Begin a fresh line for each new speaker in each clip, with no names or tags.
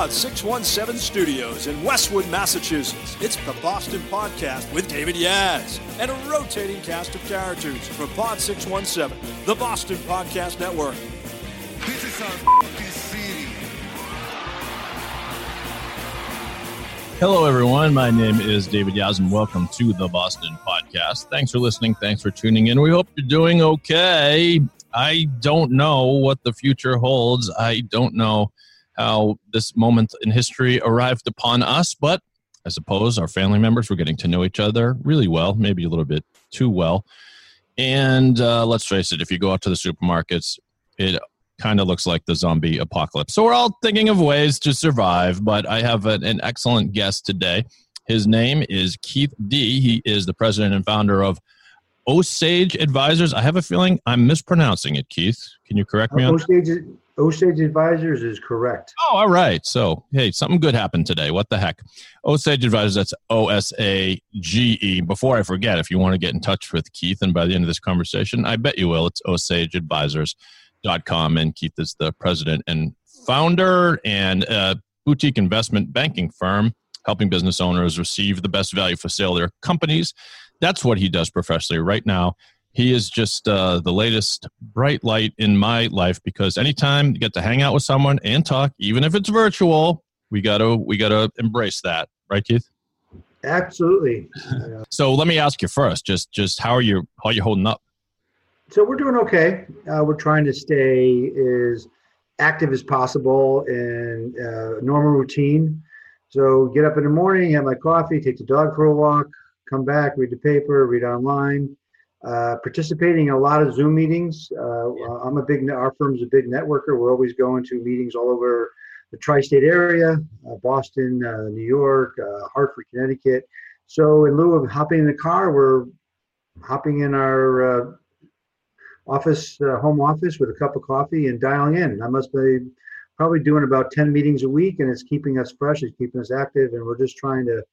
Pod 617 studios in Westwood, Massachusetts, it's the Boston Podcast with David Yaz and a rotating cast of characters from Pod 617, the Boston Podcast Network.
This is our city.
Hello, everyone. My name is David Yaz, and welcome to the Boston Podcast. Thanks for listening. Thanks for tuning in. We hope you're doing okay. I don't know what the future holds. I don't know how this moment in history arrived upon us, but I suppose our family members were getting to know each other really well, maybe a little bit too well. And uh, let's face it, if you go out to the supermarkets, it kind of looks like the zombie apocalypse. So we're all thinking of ways to survive, but I have an, an excellent guest today. His name is Keith Dee. He is the president and founder of Osage Advisors. I have a feeling I'm mispronouncing it, Keith. Can you correct me on
Osage, Osage Advisors is correct.
Oh, all right. So, hey, something good happened today. What the heck? Osage Advisors, that's O S A G E. Before I forget, if you want to get in touch with Keith, and by the end of this conversation, I bet you will, it's osageadvisors.com. And Keith is the president and founder and a boutique investment banking firm helping business owners receive the best value for sale of their companies. That's what he does professionally right now he is just uh, the latest bright light in my life because anytime you get to hang out with someone and talk even if it's virtual we gotta we gotta embrace that right keith
Absolutely.
so let me ask you first just just how are you how are you holding up
So we're doing okay. Uh, we're trying to stay as active as possible in uh, normal routine. So get up in the morning, have my coffee, take the dog for a walk, come back, read the paper, read online. Uh, participating in a lot of Zoom meetings. Uh, I'm a big, our firm's a big networker. We're always going to meetings all over the tri-state area, uh, Boston, uh, New York, uh, Hartford, Connecticut. So in lieu of hopping in the car, we're hopping in our uh, office, uh, home office with a cup of coffee and dialing in. I must be probably doing about 10 meetings a week and it's keeping us fresh, it's keeping us active, and we're just trying to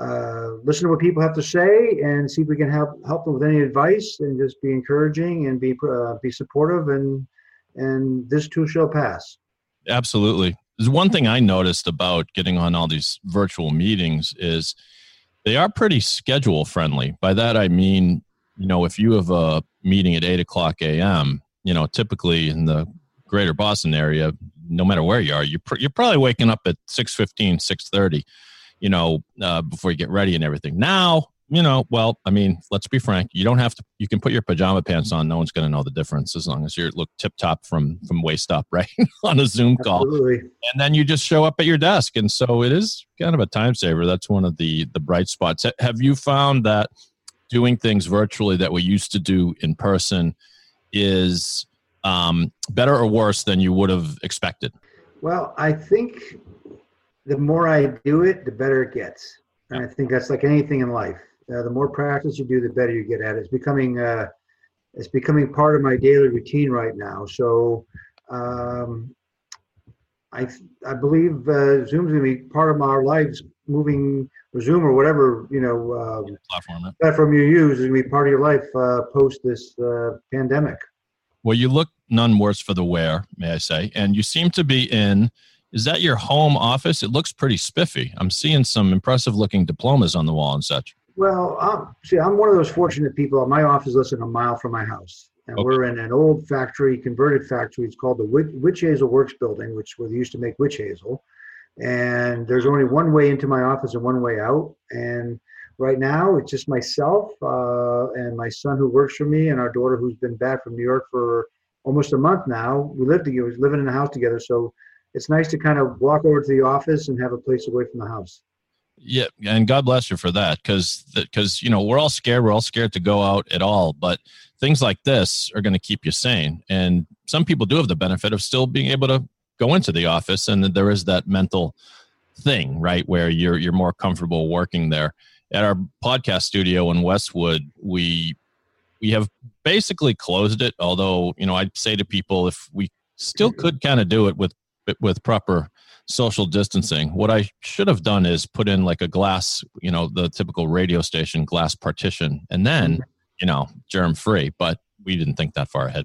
uh, listen to what people have to say and see if we can help help them with any advice and just be encouraging and be uh, be supportive and and this too shall pass.
absolutely. There's one thing i noticed about getting on all these virtual meetings is they are pretty schedule friendly. By that i mean you know if you have a meeting at 8 o'clock am you know typically in the greater boston area no matter where you are you're, pr- you're probably waking up at 6.15 6.30 you know uh, before you get ready and everything. Now you know well i mean let's be frank. You don't have to you can put your pajama pants on. No one's going to know the difference as long as you look tip top from from waist up right on a zoom call.
Absolutely.
and then you just show up at your desk. And so it is kind of a time saver. That's one of the the bright spots. Have you found that doing things virtually that we used to do in person is um, better or worse than you would have expected?
Well, I think the more I do it, the better it gets. And I think that's like anything in life. Uh, the more practice you do, the better you get at it. It's becoming uh, it's becoming part of my daily routine right now. So um, I I believe uh, Zoom's gonna be part of our lives. Moving or Zoom or whatever you know uh,
platform
platform you use is gonna be part of your life uh, post this uh, pandemic.
Well, you look none worse for the wear, may I say. And you seem to be in, is that your home office? It looks pretty spiffy. I'm seeing some impressive looking diplomas on the wall and such.
Well, um, see, I'm one of those fortunate people. My office is less than a mile from my house, and
Okay.
we're in an old factory, converted factory. It's called the Witch, Witch Hazel Works Building, which where they used to make witch hazel. And there's only one way into my office and one way out. And right now, it's just myself uh, and my son who works for me, and our daughter who's been back from New York for almost a month now. We live together, we're living in a house together, so it's nice to kind of walk over to the office and have a place away from the house.
Yeah, and God bless you for that, because because you know we're all scared. We're all scared to go out at all, but things like this are going to keep you sane. And some people do have the benefit of still being able to go into the office, and there is that mental thing, right, where you're you're more comfortable working there. At our podcast studio in Westwood, we we have basically closed it. Although you know, I'd say to people if we still could kind of do it with with proper social distancing. What I should have done is put in like a glass, you know, the typical radio station glass partition, and then, mm-hmm. you know, germ free. But we didn't think that far ahead.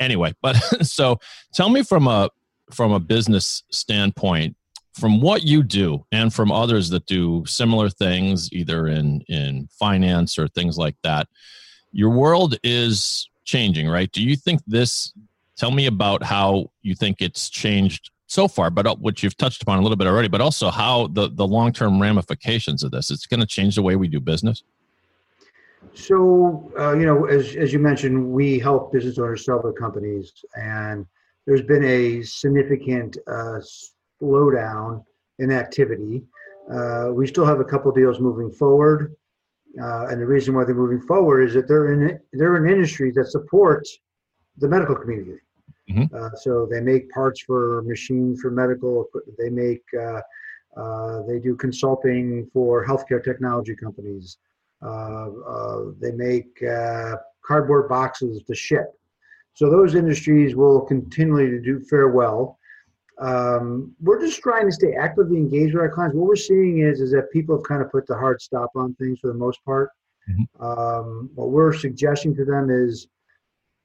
Anyway, but so tell me from a from a business standpoint, from what you do and from others that do similar things, either in in finance or things like that, your world is changing, right? Do you think this? Tell me about how you think it's changed so far, but uh, which you've touched upon a little bit already, but also how the, the long term ramifications of this. It's going to change the way we do business.
So, uh, you know, as, as you mentioned, we help business owners sell their companies, and there's been a significant uh, slowdown in activity. Uh, we still have a couple deals moving forward, uh, and the reason why they're moving forward is that they're in they're in industries that support the medical community. Mm-hmm. Uh, so they make parts for machines for medical equipment. They make uh, uh, they do consulting for healthcare technology companies. Uh, uh, they make uh, cardboard boxes to ship. So those industries will continually to do fare well. Um, we're just trying to stay actively engaged with our clients. What we're seeing is is that people have kind of put the hard stop on things for the most part. Mm-hmm. Um, what we're suggesting to them is,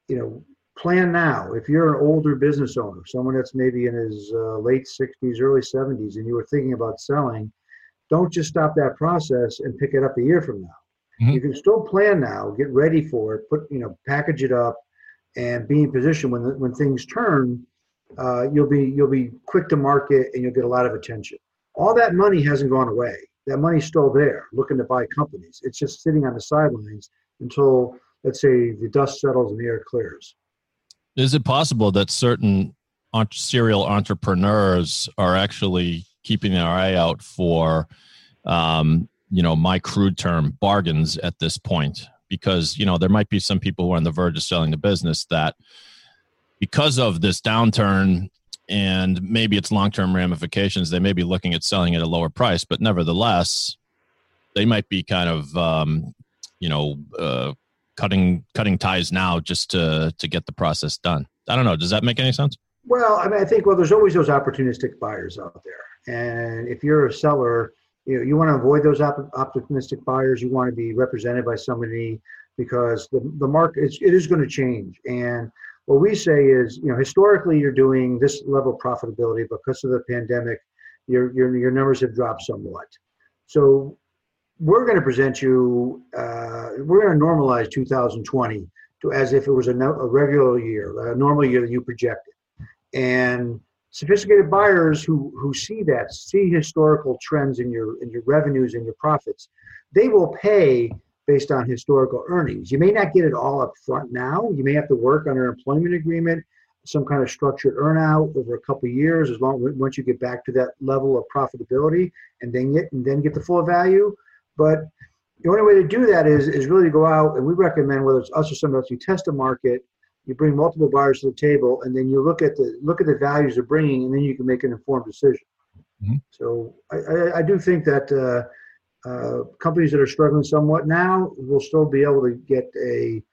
you know, plan now. If you're an older business owner, someone that's maybe in his uh, late 60s, early 70s, and you were thinking about selling, don't just stop that process and pick it up a year from now. Mm-hmm. You can still plan now, get ready for it, put you know, package it up, and be in position when the, when things turn. Uh, you'll be you'll be quick to market and you'll get a lot of attention. All that money hasn't gone away. That money's still there, looking to buy companies. It's just sitting on the sidelines until let's say the dust settles and the air clears.
Is it possible that certain serial entrepreneurs are actually keeping their eye out for, um, you know, my crude term bargains at this point? Because you know there might be some people who are on the verge of selling the business that, because of this downturn and maybe its long-term ramifications, they may be looking at selling at a lower price. But nevertheless, they might be kind of, um, you know, uh, cutting cutting ties now just to to get the process done. I don't know. Does that make any sense?
Well, I mean, I think well, there's always those opportunistic buyers out there, and if you're a seller, you know, you want to avoid those op- optimistic buyers. You want to be represented by somebody because the the market is, it is going to change. And what we say is, you know, historically you're doing this level of profitability because of the pandemic. Your your your numbers have dropped somewhat. So we're going to present you, uh, we're going to normalize 2020 to as if it was a, no, a regular year, a normal year that you projected. And sophisticated buyers who, who see that, see historical trends in your, in your revenues and your profits, they will pay based on historical earnings. You may not get it all up front now. You may have to work on an employment agreement, some kind of structured earnout over a couple years, as long once you get back to that level of profitability, and then get and then get the full value. But the only way to do that is is really to go out and we recommend whether it's us or somebody else, you test a market, you bring multiple buyers to the table, and then you look at the look at the values they're bringing, and then you can make an informed decision. Mm-hmm. So I, I, I, do think that uh, uh, companies that are struggling somewhat now will still be able to get a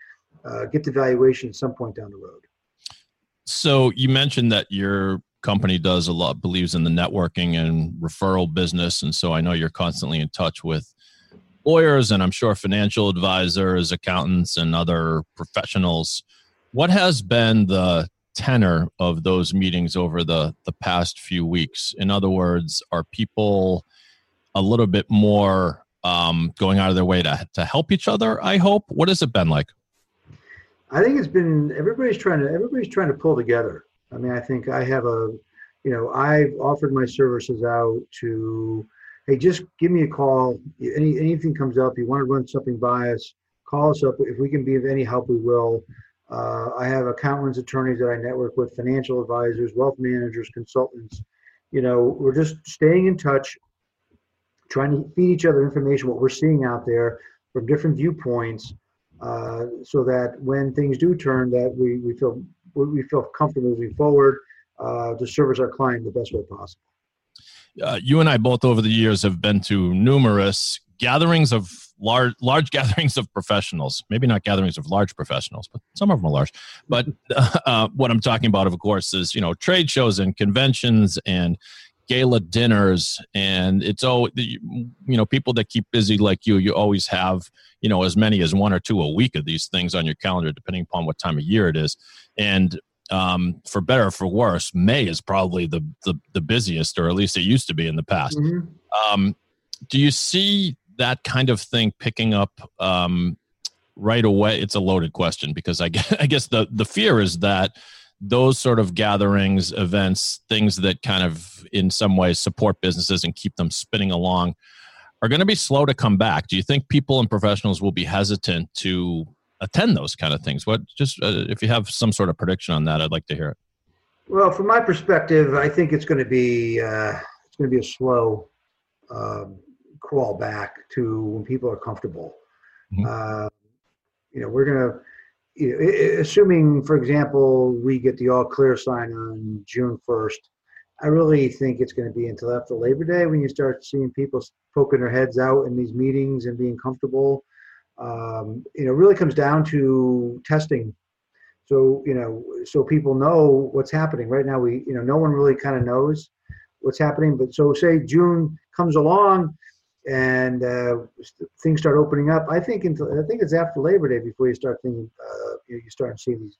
uh, get the valuation at some point down the road.
So you mentioned that your company does a lot believes in the networking and referral business, and so I know you're constantly in touch with lawyers and I'm sure financial advisors, accountants, and other professionals. What has been the tenor of those meetings over the, the past few weeks? In other words, are people a little bit more um, going out of their way to, to help each other? I hope. What has it been like?
I think it's been everybody's trying to everybody's trying to pull together. I mean, I think I have a, you know, I've offered my services out to hey, just give me a call. Any anything comes up, you want to run something by us, call us up. If we can be of any help, we will. Uh, I have accountants, attorneys that I network with, financial advisors, wealth managers, consultants. You know, we're just staying in touch. trying to feed each other information, what we're seeing out there from different viewpoints, uh, so that when things do turn, that we, we feel we feel comfortable moving forward uh, to service our client the best way possible.
Uh, you and I both over the years have been to numerous gatherings of large large gatherings of professionals. Maybe not gatherings of large professionals but some of them are large. But uh, what i'm talking about of course is you know trade shows and conventions and gala dinners. And it's all you know people that keep busy like you you always have you know as many as one or two a week of these things on your calendar depending upon what time of year it is. And um, for better or for worse may is probably the, the, the busiest or at least it used to be in the past mm-hmm. um, do you see that kind of thing picking up um, right away? It's a loaded question because I guess, I guess the the fear is that those sort of gatherings, events, things that kind of in some ways support businesses and keep them spinning along are going to be slow to come back. Do you think people and professionals will be hesitant to attend those kind of things? What just uh, if you have some sort of prediction on that, I'd like to hear it.
Well, from my perspective, I think it's going to be uh, it's going to be a slow um, crawl back to when people are comfortable. Mm-hmm. Uh, you know, we're going to, you know, assuming, for example, we get the all clear sign on June 1st, I really think it's going to be until after Labor Day when you start seeing people poking their heads out in these meetings and being comfortable. Um, you know, really comes down to testing. So, you know, so people know what's happening. Right now, we, you know, no one really kind of knows what's happening. But so, say June comes along, and uh, things start opening up. I think until I think it's after Labor Day before you start thinking uh, you, start seeing these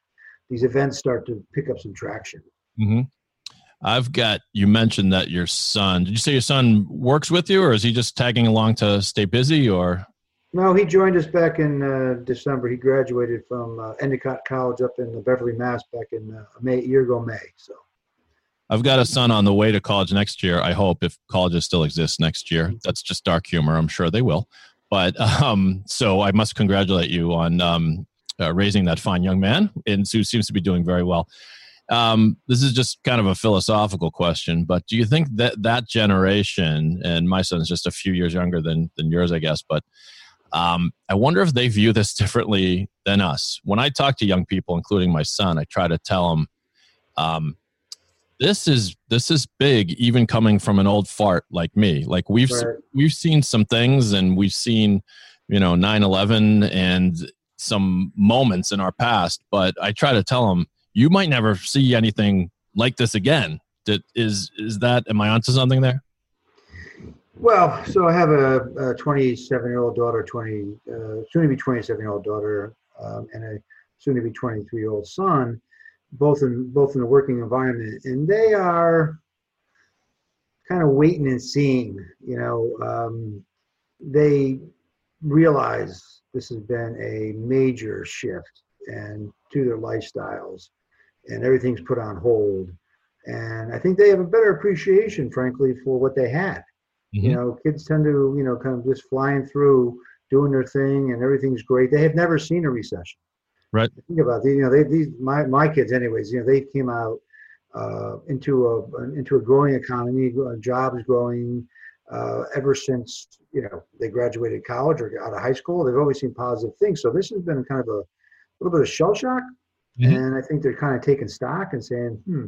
these events start to pick up some traction.
Mm-hmm. I've got you mentioned that your son. Did you say your son works with you, or is he just tagging along to stay busy, or?
No, he joined us back in uh, December. He graduated from uh, Endicott College up in Beverly, Mass. Back in uh, May, year ago May. So.
I've got a son on the way to college next year. I hope if colleges still exist next year. That's just dark humor. I'm sure they will. But um, so I must congratulate you on um, uh, raising that fine young man, and who seems to be doing very well. Um, this is just kind of a philosophical question, but do you think that that generation, and my son's just a few years younger than than yours, I guess, but um, I wonder if they view this differently than us. When I talk to young people, including my son, I try to tell them um, this is this is big even coming from an old fart like me like we've right. we've seen some things and we've seen you know 9-11 and some moments in our past but i try to tell them you might never see anything like this again that is is that am i onto something there
well so i have a 27 year old daughter 20 uh, soon to be 27 year old daughter um, and a soon to be 23 year old son both in both in a working environment, and they are kind of waiting and seeing. You know, um, they realize this has been a major shift and to their lifestyles, and everything's put on hold. And I think they have a better appreciation, frankly, for what they had. Mm-hmm. You know, kids tend to, you know, kind of just flying through, doing their thing, and everything's great. They have never seen a recession.
Right.
Think about it. You know, they these my my kids, anyways. You know, they came out uh, into a into a growing economy, jobs growing. Uh, ever since you know they graduated college or out of high school, they've always seen positive things. So this has been kind of a little bit of shell shock, mm-hmm. and I think they're kind of taking stock and saying, "Hmm,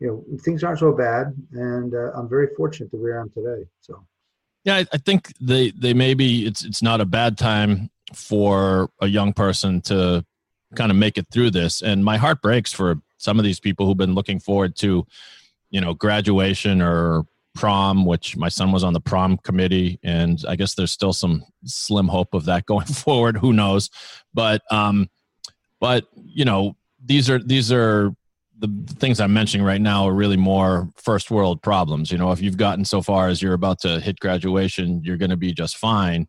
you know, things aren't so bad," and uh, I'm very fortunate that where I am today. So.
Yeah, I, I think they they maybe it's it's not a bad time for a young person to kind of make it through this. And my heart breaks for some of these people who've been looking forward to, you know, graduation or prom, which my son was on the prom committee, and I guess there's still some slim hope of that going forward. Who knows? But um, but you know, these are these are the things I'm mentioning right now are really more first world problems. You know, if you've gotten so far as you're about to hit graduation, you're going to be just fine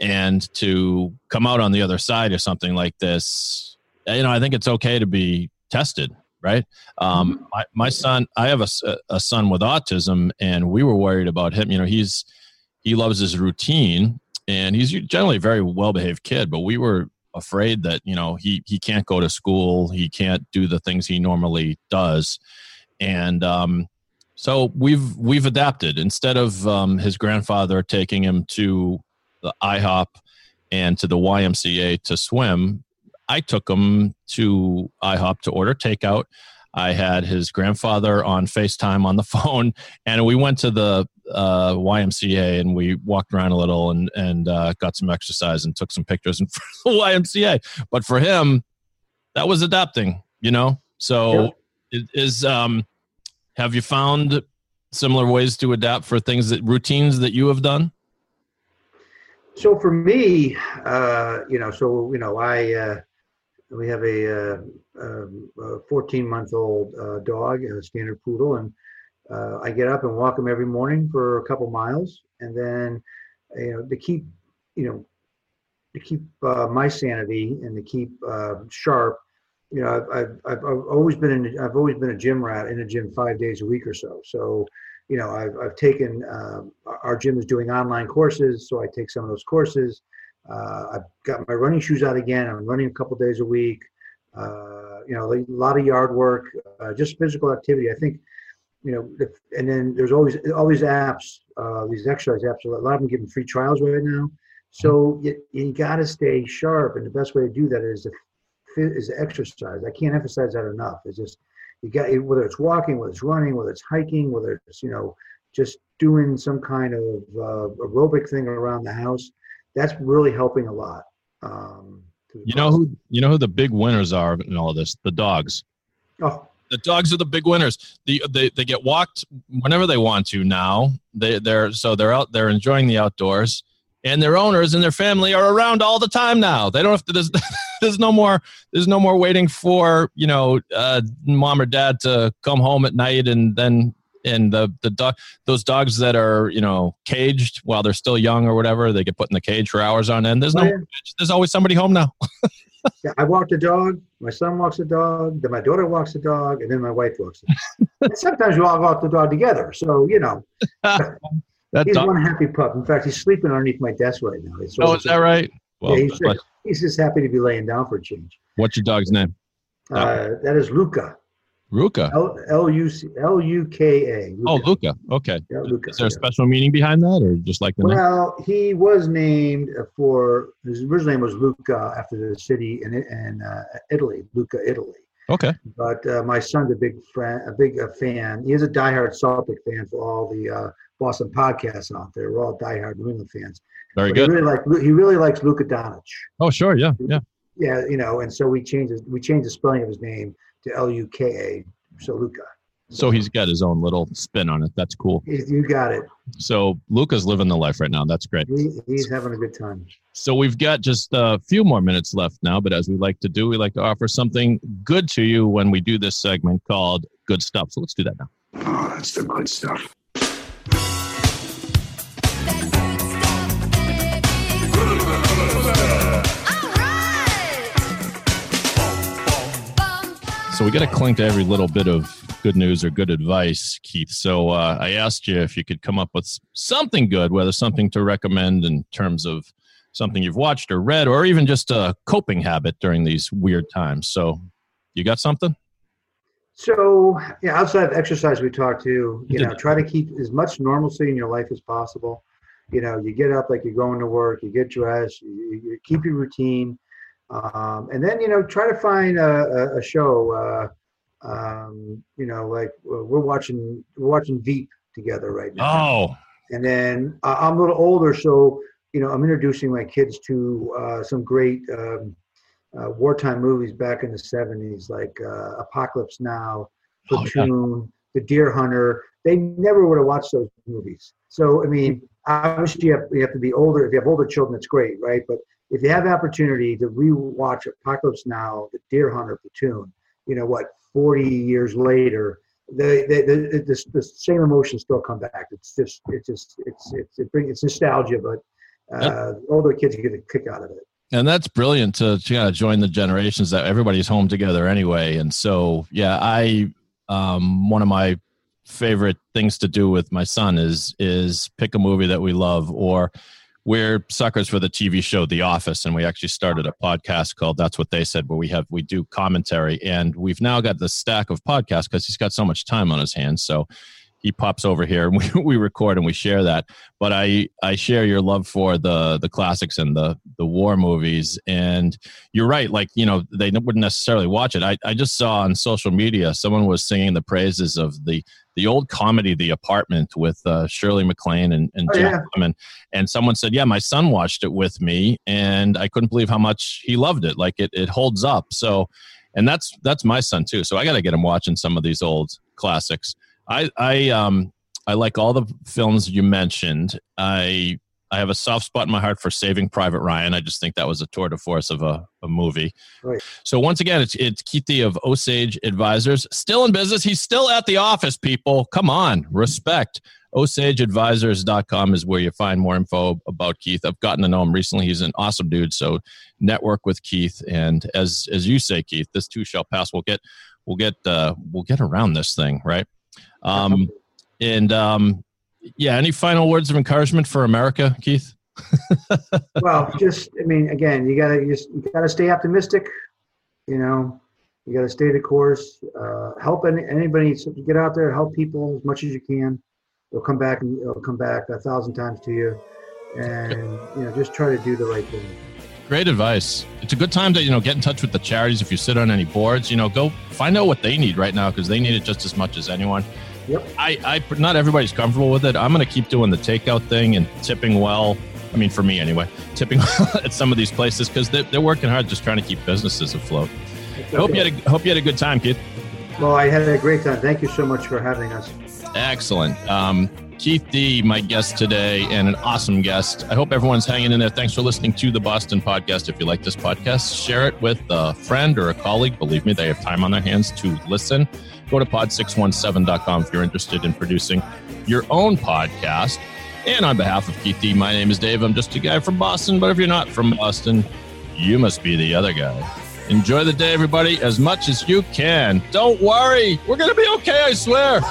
and to come out on the other side of something like this you know i think it's okay to be tested right um, mm-hmm. my, my son i have a, a son with autism and we were worried about him you know he's he loves his routine and he's generally a very well behaved kid but we were afraid that you know he he can't go to school he can't do the things he normally does and um So we've we've adapted. Instead of um, his grandfather taking him to the IHOP and to the YMCA to swim, I took him to IHOP to order takeout. I had his grandfather on FaceTime on the phone, and we went to the uh, YMCA and we walked around a little and and uh, got some exercise and took some pictures in front of the YMCA. But for him, that was adapting, you know. So it is um, have you found similar ways to adapt for things that routines that you have done?
So for me, uh, you know, so you know, I uh, we have a, uh, um, a 14 month old uh, dog, a standard poodle, and uh, I get up and walk him every morning for a couple miles, and then you know to keep you know to keep my sanity and to keep sharp. You know, I've, I've, I've always been in I've always been a gym rat in a gym five days a week or so. So, you know, I've, I've taken our gym is doing online courses, so I take some of those courses. Uh, I've got my running shoes out again. I'm running a couple days a week. Uh, you know, a lot of yard work, uh, just physical activity. I think, you know, if, and then there's always all these apps, uh, these exercise apps. A lot of them giving free trials right now. So you, you got to stay sharp, and the best way to do that is to is to exercise. I can't emphasize that enough. It's just you got whether it's walking, whether it's running, whether it's hiking, whether it's you know just doing some kind of uh, aerobic thing around the house that's really helping a lot. Um,
you know who you know who the big winners are in all of this? The dogs.
Oh.
The dogs are the big winners. The, they, they get walked whenever they want to now. They they're so they're out they're enjoying the outdoors and their owners and their family are around all the time now. They don't have to. There's, there's no more. There's no more waiting for you know uh, mom or dad to come home at night and then and the the dog those dogs that are you know caged while they're still young or whatever they get put in the cage for hours on end. There's no oh, there's always somebody home now.
Yeah i walk the dog my son walks the dog then my daughter walks the dog and then my wife walks it sometimes we all walk the dog together so you know. He's dog. one happy pup. In fact he's sleeping underneath my desk right now.
Oh is that right?
Well, yeah, he's, just, he's just happy to be laying down for a change.
What's your dog's name?
Uh, that is luca
Ruka.
L U C L U K A.
Oh, Luca. Okay. Yeah, Luca, Is there a special meaning behind that, or just like the name?
well, name? he was named for his original name was Luca after the city in in uh, Italy, Lucca, Italy.
Okay.
But uh, my son's a big friend, a big uh, fan. He is a diehard Celtic fan for all the uh, Boston podcasts out there. We're all diehard New England fans.
Very but good.
He really like he really likes Luka Doncic.
Oh, sure. Yeah. Yeah.
Yeah. You know, and so we changed his, we changed the spelling of his name to L U K A. So Luca.
So he's got his own little spin on it. That's cool.
You got it.
So Luca's living the life right now. That's great.
He, he's having a good time.
So we've got just a few more minutes left now, but as we like to do, we like to offer something good to you when we do this segment called Good Stuff. So let's do that now.
Oh, that's the good stuff.
So we got to cling to every little bit of good news or good advice, Keith. So uh, I asked you if you could come up with something good, whether something to recommend in terms of something you've watched or read, or even just a coping habit during these weird times. So you got something?
So yeah, outside of exercise, we talked to you know try to keep as much normalcy in your life as possible. You know, you get up like you're going to work, you get dressed, you, you keep your routine um, and then you know try to find a, a, show. Uh, um, you know, like we're watching we're watching Veep together right
now. Oh.
And then uh, I'm a little older, so you know I'm introducing my kids to uh, some great um, uh, wartime movies back in the '70s, like uh, Apocalypse Now, Platoon, oh, yeah. The Deer Hunter. They never would have watched those movies. So I mean, obviously you have, you have to be older. If you have older children, it's great, right? But if you have opportunity to rewatch Apocalypse Now, The Deer Hunter Platoon, you know what, 40 years later, the the, the, the, the same emotions still come back. It's just it's just it's it's it brings it's nostalgia, but uh, older kids get a kick out of it.
And that's brilliant to, to kind of join the generations that everybody's home together anyway. And so, yeah, I um, one of my favorite things to do with my son is is pick a movie that we love or we're suckers for the TV show The Office, and we actually started a podcast called That's What They Said, where we have we do commentary, and we've now got the stack of podcasts because he's got so much time on his hands. So he pops over here and we, we record and we share that. But I I share your love for the the classics and the the war movies. And you're right, like you know they wouldn't necessarily watch it. I I just saw on social media someone was singing the praises of the the old comedy The Apartment with uh, Shirley MacLaine and, and
Oh,
Jack
yeah.
Lemmon. And someone said, "Yeah, my son watched it with me, and I couldn't believe how much he loved it. Like it it holds up." So, and that's that's my son too. So I got to get him watching some of these old classics. I I um I like all the films you mentioned. I I have a soft spot in my heart for Saving Private Ryan. I just think that was a tour de force of a, a movie.
Right.
So once again, it's it's Keith Dee of Osage Advisors, still in business. He's still at the office. People, come on, respect. OsageAdvisors.com is where you find more info about Keith. I've gotten to know him recently. He's an awesome dude. So network with Keith, and as as you say, Keith, this too shall pass. We'll get we'll get uh, we'll get around this thing, right? Um, and um, yeah, any final words of encouragement for America, Keith?
well, just I mean, again, you gotta just you gotta stay optimistic. You know, you gotta stay the course. Uh, help any, anybody so get out there, help people as much as you can. They'll come back and they'll come back a thousand times to you, and you know, just try to do the right thing.
Great advice. It's a good time to you know get in touch with the charities if you sit on any boards. You know, go find out what they need right now because they need it just as much as anyone.
Yep.
I, I not everybody's comfortable with it. I'm going to keep doing the takeout thing and tipping well. I mean, for me anyway, tipping well at some of these places because they're, they're working hard just trying to keep businesses afloat. I hope you had a hope you had a good time, kid.
Well, I had a great time. Thank you so much for having us.
Excellent. Um, Keith Dee, my guest today, and an awesome guest. I hope everyone's hanging in there. Thanks for listening to the Boston Podcast. If you like this podcast, share it with a friend or a colleague. Believe me, they have time on their hands to listen. Go to pod617.com if you're interested in producing your own podcast. And on behalf of Keith Dee, my name is Dave. I'm just a guy from Boston, but if you're not from Boston, you must be the other guy. Enjoy the day, everybody, as much as you can. Don't worry, we're going to be okay, I swear.